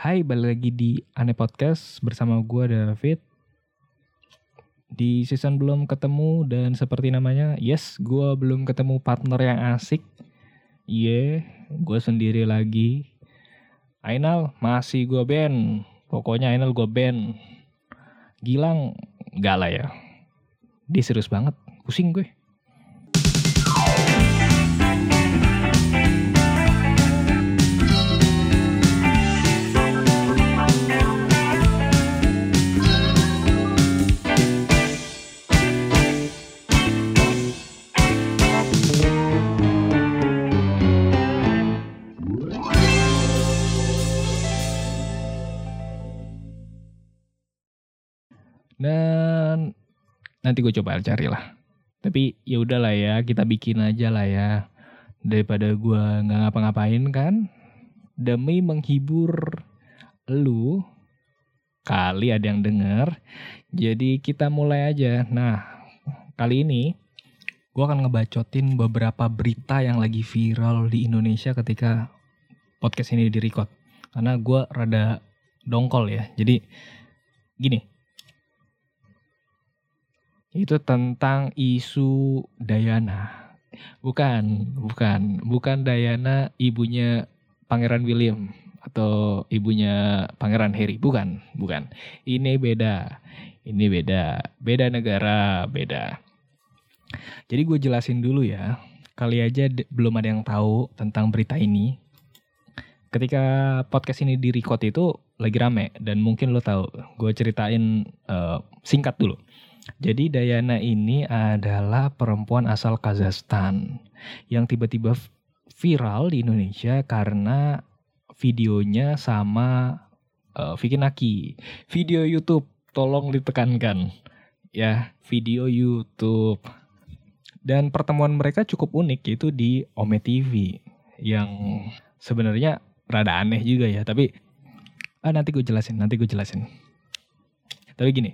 Hai, balik lagi di Aneh Podcast bersama gue David. Di season belum ketemu dan seperti namanya, yes, gue belum ketemu partner yang asik. Iya, yeah, gue sendiri lagi. Ainal masih gue band. Pokoknya Ainal gue band. Gilang, gak lah ya. Dia serius banget, pusing gue. Nanti gue coba cari lah. Tapi ya udahlah ya, kita bikin aja lah ya. Daripada gue nggak ngapa-ngapain kan. Demi menghibur lu, kali ada yang denger. Jadi kita mulai aja. Nah, kali ini gue akan ngebacotin beberapa berita yang lagi viral di Indonesia ketika podcast ini direcord. Karena gue rada dongkol ya. Jadi gini, itu tentang isu Diana. Bukan, bukan, bukan Diana ibunya Pangeran William atau ibunya Pangeran Harry, bukan, bukan. Ini beda. Ini beda. Beda negara, beda. Jadi gue jelasin dulu ya. Kali aja belum ada yang tahu tentang berita ini. Ketika podcast ini di record itu lagi rame dan mungkin lo tahu. Gue ceritain uh, singkat dulu. Jadi Dayana ini adalah perempuan asal Kazakhstan yang tiba-tiba viral di Indonesia karena videonya sama uh, Vicky Naki. Video YouTube, tolong ditekankan. Ya, video YouTube. Dan pertemuan mereka cukup unik yaitu di Ome TV yang sebenarnya rada aneh juga ya, tapi ah, nanti gue jelasin, nanti gue jelasin. Tapi gini,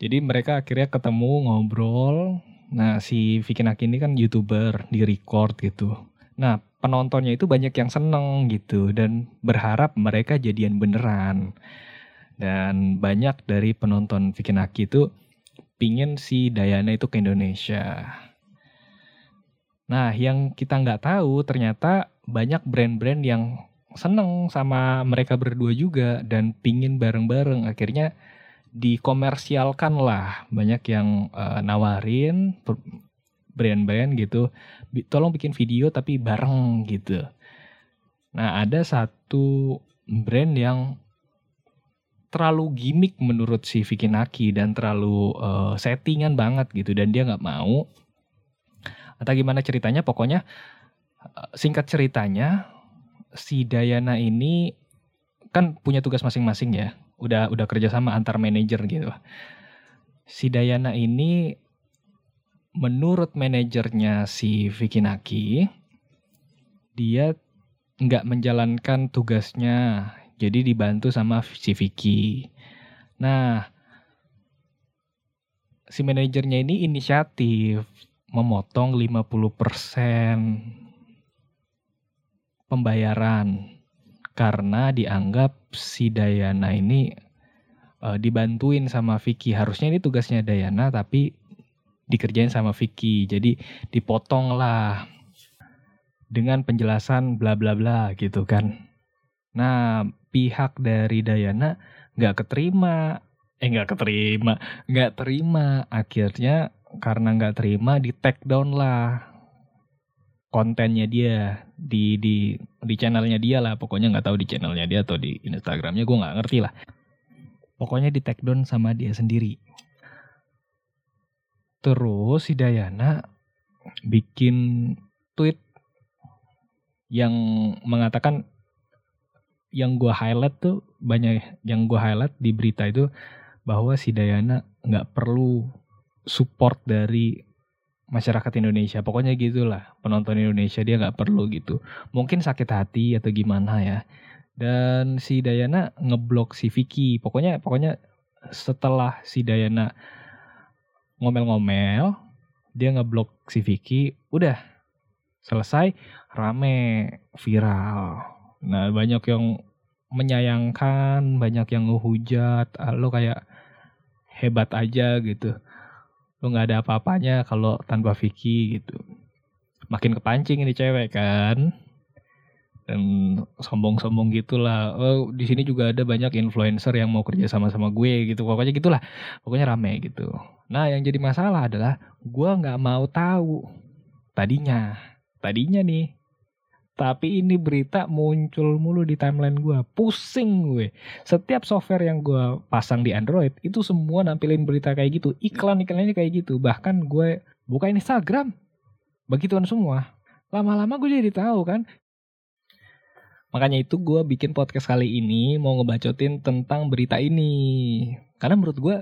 jadi mereka akhirnya ketemu ngobrol. Nah si Vicky Naki ini kan youtuber di record gitu. Nah penontonnya itu banyak yang seneng gitu dan berharap mereka jadian beneran. Dan banyak dari penonton Vicky Naki itu pingin si Dayana itu ke Indonesia. Nah yang kita nggak tahu ternyata banyak brand-brand yang seneng sama mereka berdua juga dan pingin bareng-bareng akhirnya dikomersialkan lah banyak yang uh, nawarin brand-brand gitu tolong bikin video tapi bareng gitu. Nah ada satu brand yang terlalu gimmick menurut si Vicky Naki dan terlalu uh, settingan banget gitu dan dia nggak mau. Atau gimana ceritanya? Pokoknya uh, singkat ceritanya si Dayana ini kan punya tugas masing-masing ya udah udah kerja sama antar manajer gitu. Si Dayana ini menurut manajernya si Vicky Naki dia nggak menjalankan tugasnya jadi dibantu sama si Vicky. Nah, si manajernya ini inisiatif memotong 50% pembayaran karena dianggap si Dayana ini uh, dibantuin sama Vicky. Harusnya ini tugasnya Dayana tapi dikerjain sama Vicky. Jadi dipotong lah dengan penjelasan bla bla bla gitu kan. Nah pihak dari Dayana nggak keterima, eh nggak keterima, nggak terima. Akhirnya karena nggak terima di take down lah kontennya dia di di di channelnya dia lah. Pokoknya nggak tahu di channelnya dia atau di Instagramnya gue nggak ngerti lah. Pokoknya di take down sama dia sendiri. Terus si Dayana bikin tweet yang mengatakan yang gue highlight tuh banyak yang gue highlight di berita itu bahwa si Dayana nggak perlu support dari masyarakat Indonesia. Pokoknya gitulah penonton Indonesia dia nggak perlu gitu. Mungkin sakit hati atau gimana ya. Dan si Dayana ngeblok si Vicky. Pokoknya pokoknya setelah si Dayana ngomel-ngomel, dia ngeblok si Vicky, udah selesai rame viral. Nah banyak yang menyayangkan, banyak yang ngehujat, ah, lo kayak hebat aja gitu. Lo nggak ada apa-apanya kalau tanpa Vicky gitu. Makin kepancing ini cewek kan. Dan sombong-sombong gitulah. Oh, di sini juga ada banyak influencer yang mau kerja sama sama gue gitu. Pokoknya gitulah. Pokoknya rame gitu. Nah, yang jadi masalah adalah gue nggak mau tahu tadinya. Tadinya nih tapi ini berita muncul mulu di timeline gue. Pusing gue. Setiap software yang gue pasang di Android itu semua nampilin berita kayak gitu. Iklan-iklannya kayak gitu. Bahkan gue bukain Instagram. Begituan semua. Lama-lama gue jadi tahu kan. Makanya itu gue bikin podcast kali ini mau ngebacotin tentang berita ini. Karena menurut gue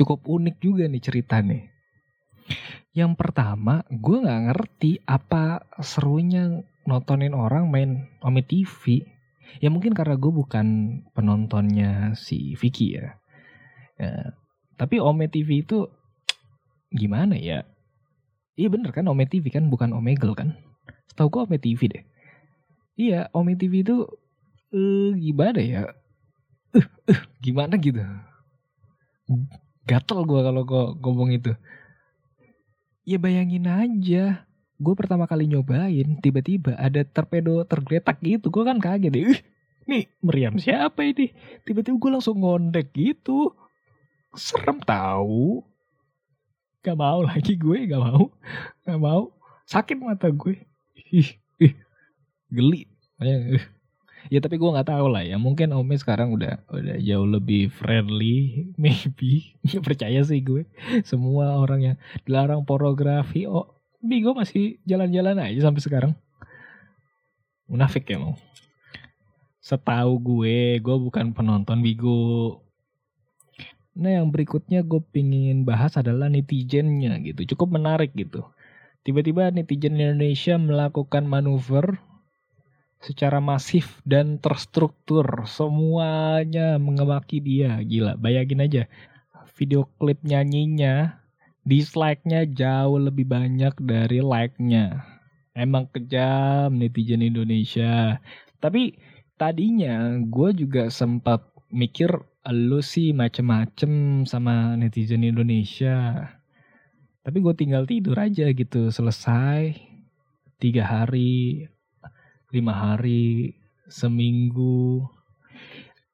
cukup unik juga nih cerita nih. Yang pertama, gue gak ngerti apa serunya nontonin orang main Ome TV ya mungkin karena gue bukan penontonnya si Vicky ya, ya tapi Ome TV itu gimana ya? Iya bener kan Ome TV kan bukan Omegle kan? Setahu gue Ome TV deh. Iya Ome TV itu uh, gimana ya? Uh, uh, gimana gitu? Gatel gue kalau gue ngomong itu. Ya bayangin aja gue pertama kali nyobain tiba-tiba ada torpedo tergeletak gitu. Gue kan kaget deh. Ih, nih meriam siapa ini? Tiba-tiba gue langsung ngondek gitu. Serem tahu gak mau lagi gue gak mau. Gak mau. Sakit mata gue. Ih ih geli. Ya tapi gue nggak tahu lah ya. Mungkin Ome sekarang udah udah jauh lebih friendly maybe. Ya percaya sih gue. Semua orang yang dilarang pornografi oh Bigo masih jalan-jalan aja sampai sekarang. Munafik ya mau. Setahu gue, gue bukan penonton Bigo. Nah yang berikutnya gue pingin bahas adalah netizennya gitu. Cukup menarik gitu. Tiba-tiba netizen Indonesia melakukan manuver secara masif dan terstruktur. Semuanya mengemaki dia. Gila, bayangin aja. Video klip nyanyinya dislike-nya jauh lebih banyak dari like-nya. Emang kejam netizen Indonesia. Tapi tadinya gue juga sempat mikir lu sih macem-macem sama netizen Indonesia. Tapi gue tinggal tidur aja gitu. Selesai. Tiga hari. Lima hari. Seminggu.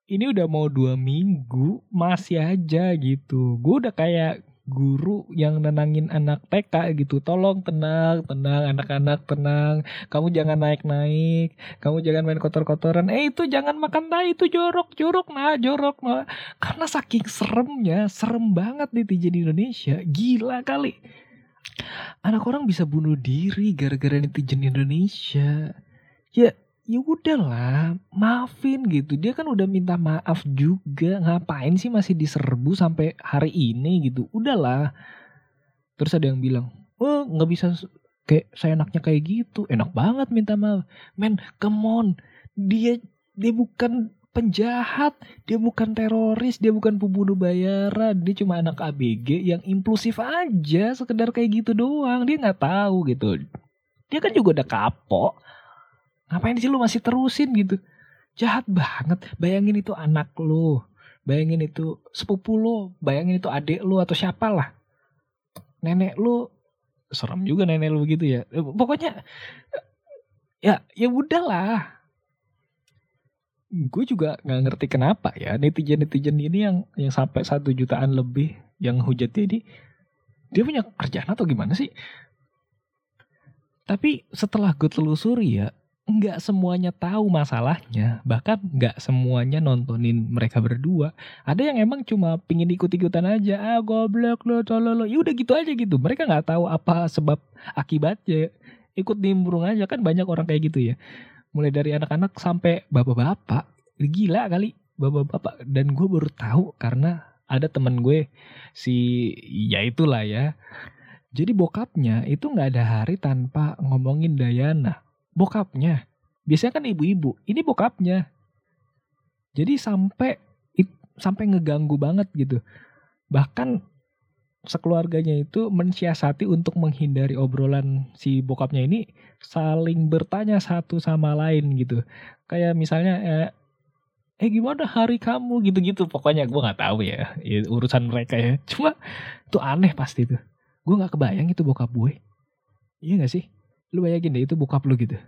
Ini udah mau dua minggu. Masih aja gitu. Gue udah kayak guru yang nenangin anak TK gitu. Tolong tenang, tenang anak-anak tenang. Kamu jangan naik-naik. Kamu jangan main kotor-kotoran. Eh itu jangan makan tai itu jorok, jorok nah, jorok nah. Karena saking seremnya, serem banget netizen Indonesia. Gila kali. Anak orang bisa bunuh diri gara-gara netizen Indonesia. Ya ya udahlah maafin gitu. Dia kan udah minta maaf juga. Ngapain sih masih diserbu sampai hari ini? gitu. Udahlah. Terus ada yang bilang oh nggak bisa kayak saya enaknya kayak gitu. Enak banget minta maaf. Men come on. Dia dia bukan penjahat. Dia bukan teroris. Dia bukan pembunuh bayaran dia cuma anak ABG yang impulsif aja sekedar kayak gitu doang. Dia nggak tahu gitu. Dia kan juga udah kapok Ngapain sih lu masih terusin gitu? Jahat banget. Bayangin itu anak lu. Bayangin itu sepupu lu. Bayangin itu adik lu atau siapalah. Nenek lu. Serem juga nenek lu gitu ya. Pokoknya. Ya ya udahlah. Gue juga nggak ngerti kenapa ya netizen-netizen ini yang yang sampai satu jutaan lebih yang hujatnya ini dia punya kerjaan atau gimana sih? Tapi setelah gue telusuri ya, nggak semuanya tahu masalahnya. Bahkan nggak semuanya nontonin mereka berdua. Ada yang emang cuma pingin ikut-ikutan aja. Ah goblok lo tolol lo. Ya udah gitu aja gitu. Mereka nggak tahu apa sebab akibatnya. Ikut nimbrung aja. Kan banyak orang kayak gitu ya. Mulai dari anak-anak sampai bapak-bapak. Gila kali bapak-bapak. Dan gue baru tahu karena ada temen gue. Si ya itulah ya. Jadi bokapnya itu nggak ada hari tanpa ngomongin Dayana bokapnya. Biasanya kan ibu-ibu, ini bokapnya. Jadi sampai sampai ngeganggu banget gitu. Bahkan sekeluarganya itu mensiasati untuk menghindari obrolan si bokapnya ini saling bertanya satu sama lain gitu. Kayak misalnya eh, eh gimana hari kamu gitu-gitu pokoknya gue nggak tahu ya. ya urusan mereka ya cuma itu aneh pasti tuh gue nggak kebayang itu bokap gue iya gak sih lu bayangin deh itu bokap lu gitu.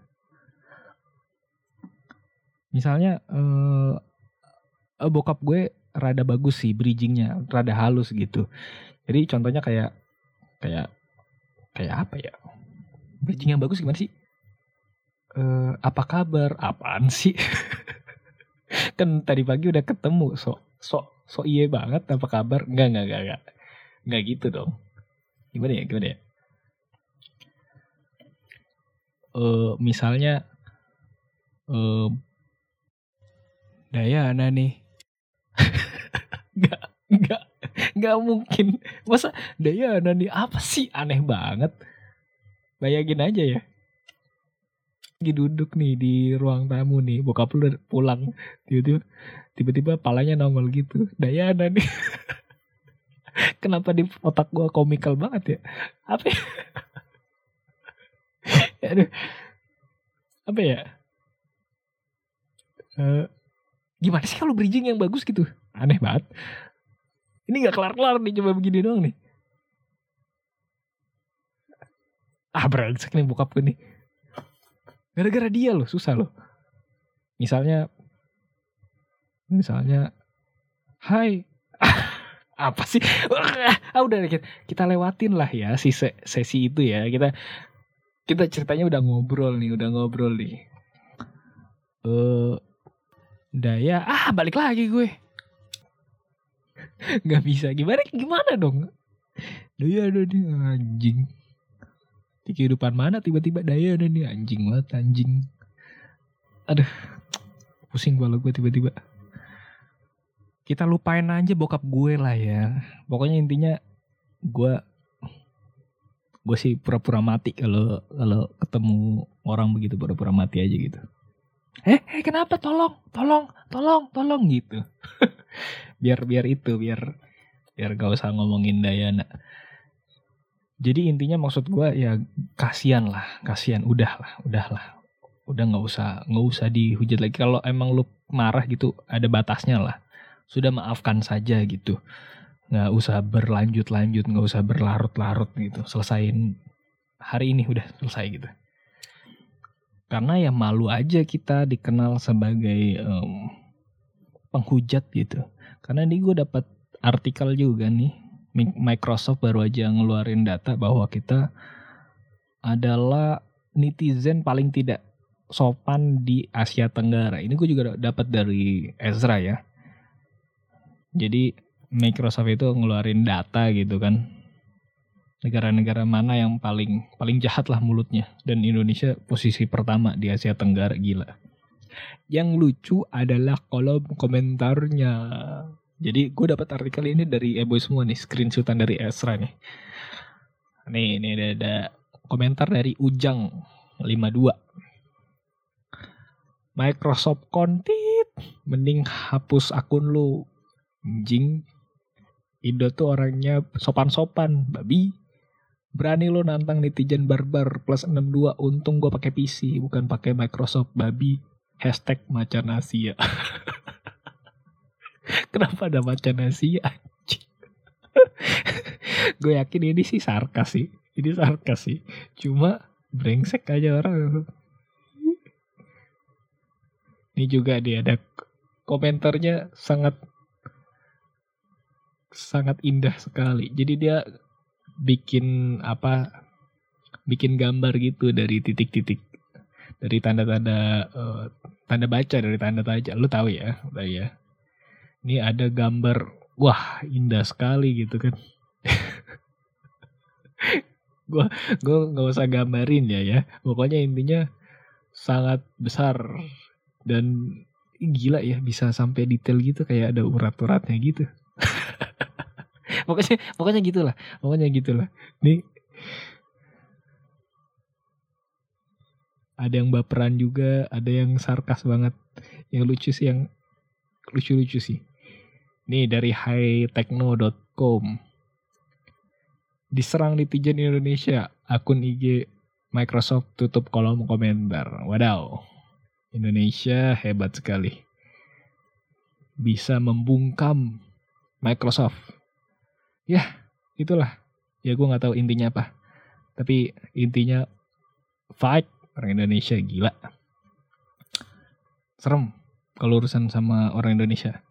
Misalnya eh, eh, bokap gue rada bagus sih bridgingnya rada halus gitu. Jadi contohnya kayak kayak kayak apa ya? Bridging yang bagus gimana sih? Eh, apa kabar? Apaan sih? Kan tadi pagi udah ketemu sok sok sok iye banget apa kabar? Enggak enggak enggak enggak enggak gitu dong. Gimana ya gimana ya eh misalnya eh Dayana nih. Enggak enggak enggak mungkin. Masa Dayana nih apa sih? Aneh banget. Bayangin aja ya. Lagi duduk nih di ruang tamu nih bokap lu pulang. Tiba-tiba tiba-tiba palanya nongol gitu. Dayana nih. Kenapa di otak gua komikal banget ya? Apa ya? Aduh. apa ya? Eh, gimana sih kalau bridging yang bagus gitu? Aneh banget. Ini nggak kelar-kelar nih coba begini doang nih. Ah brengsek nih bokap gue nih. Gara-gara dia loh susah loh. Misalnya misalnya hai. Apa sih? Ah udah kita lewatin lah ya si se- sesi itu ya. Kita kita ceritanya udah ngobrol nih udah ngobrol nih. Eh daya ah balik lagi gue. Nggak bisa gimana gimana dong? Daya ada nih anjing. Di kehidupan mana tiba-tiba daya ada nih anjing banget anjing. Aduh pusing kepala gue tiba-tiba. Kita lupain aja bokap gue lah ya. Pokoknya intinya gue gue sih pura-pura mati kalau kalau ketemu orang begitu pura-pura mati aja gitu. Eh eh kenapa? Tolong tolong tolong tolong gitu. Biar biar itu biar biar gak usah ngomongin Dayana. Jadi intinya maksud gue ya kasihan lah kasihan. Udah lah udah lah. Udah nggak usah nggak usah dihujat lagi. Kalau emang lu marah gitu ada batasnya lah. Sudah maafkan saja gitu nggak usah berlanjut-lanjut nggak usah berlarut-larut gitu. Selesain hari ini udah selesai gitu. Karena ya malu aja kita dikenal sebagai em, penghujat gitu. Karena ini gue dapat artikel juga nih Mi- Microsoft baru aja ngeluarin data bahwa kita adalah netizen paling tidak sopan di Asia Tenggara. Ini gue juga dapat dari Ezra ya. Jadi Microsoft itu ngeluarin data gitu kan. Negara-negara mana yang paling paling jahat lah mulutnya. Dan Indonesia posisi pertama di Asia Tenggara gila. Yang lucu adalah kolom komentarnya. Jadi gue dapat artikel ini dari Eboy semua nih screenshotan dari Esra nih. Nih ini ada, ada komentar dari Ujang 52 Microsoft kontit mending hapus akun lu. Anjing Indo tuh orangnya sopan-sopan babi. Berani lo nantang netizen barbar plus 62 untung gue pakai PC bukan pakai Microsoft babi. Hashtag macan Asia kenapa ada macan Asia gue yakin ini sih sarkas sih. Ini sarkas sih. Cuma brengsek aja orang. Ini juga dia ada komentarnya sangat sangat indah sekali. Jadi dia bikin apa? Bikin gambar gitu dari titik-titik dari tanda-tanda eh, tanda baca dari tanda baca. Lu tahu ya, udah ya. Ini ada gambar wah indah sekali gitu kan. gua gua nggak usah gambarin ya ya. Pokoknya intinya sangat besar dan gila ya bisa sampai detail gitu kayak ada urat-uratnya gitu. pokoknya pokoknya gitulah pokoknya gitulah. Nih. Ada yang baperan juga ada yang sarkas banget. Yang lucu sih yang lucu-lucu sih. Nih dari hightechno.com diserang netizen Indonesia akun IG Microsoft tutup kolom komentar. Wadaw Indonesia hebat sekali. Bisa membungkam Microsoft. Ya, itulah. Ya gue nggak tahu intinya apa. Tapi intinya fight orang Indonesia gila. Serem kalau urusan sama orang Indonesia.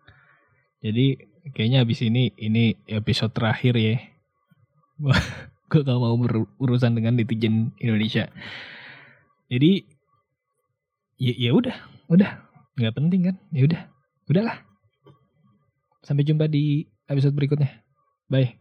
Jadi kayaknya habis ini ini episode terakhir ya. gue gak mau berurusan dengan netizen Indonesia. Jadi ya ya udah, udah nggak penting kan? Ya udah, udahlah. Sampai jumpa di episode berikutnya. Bye.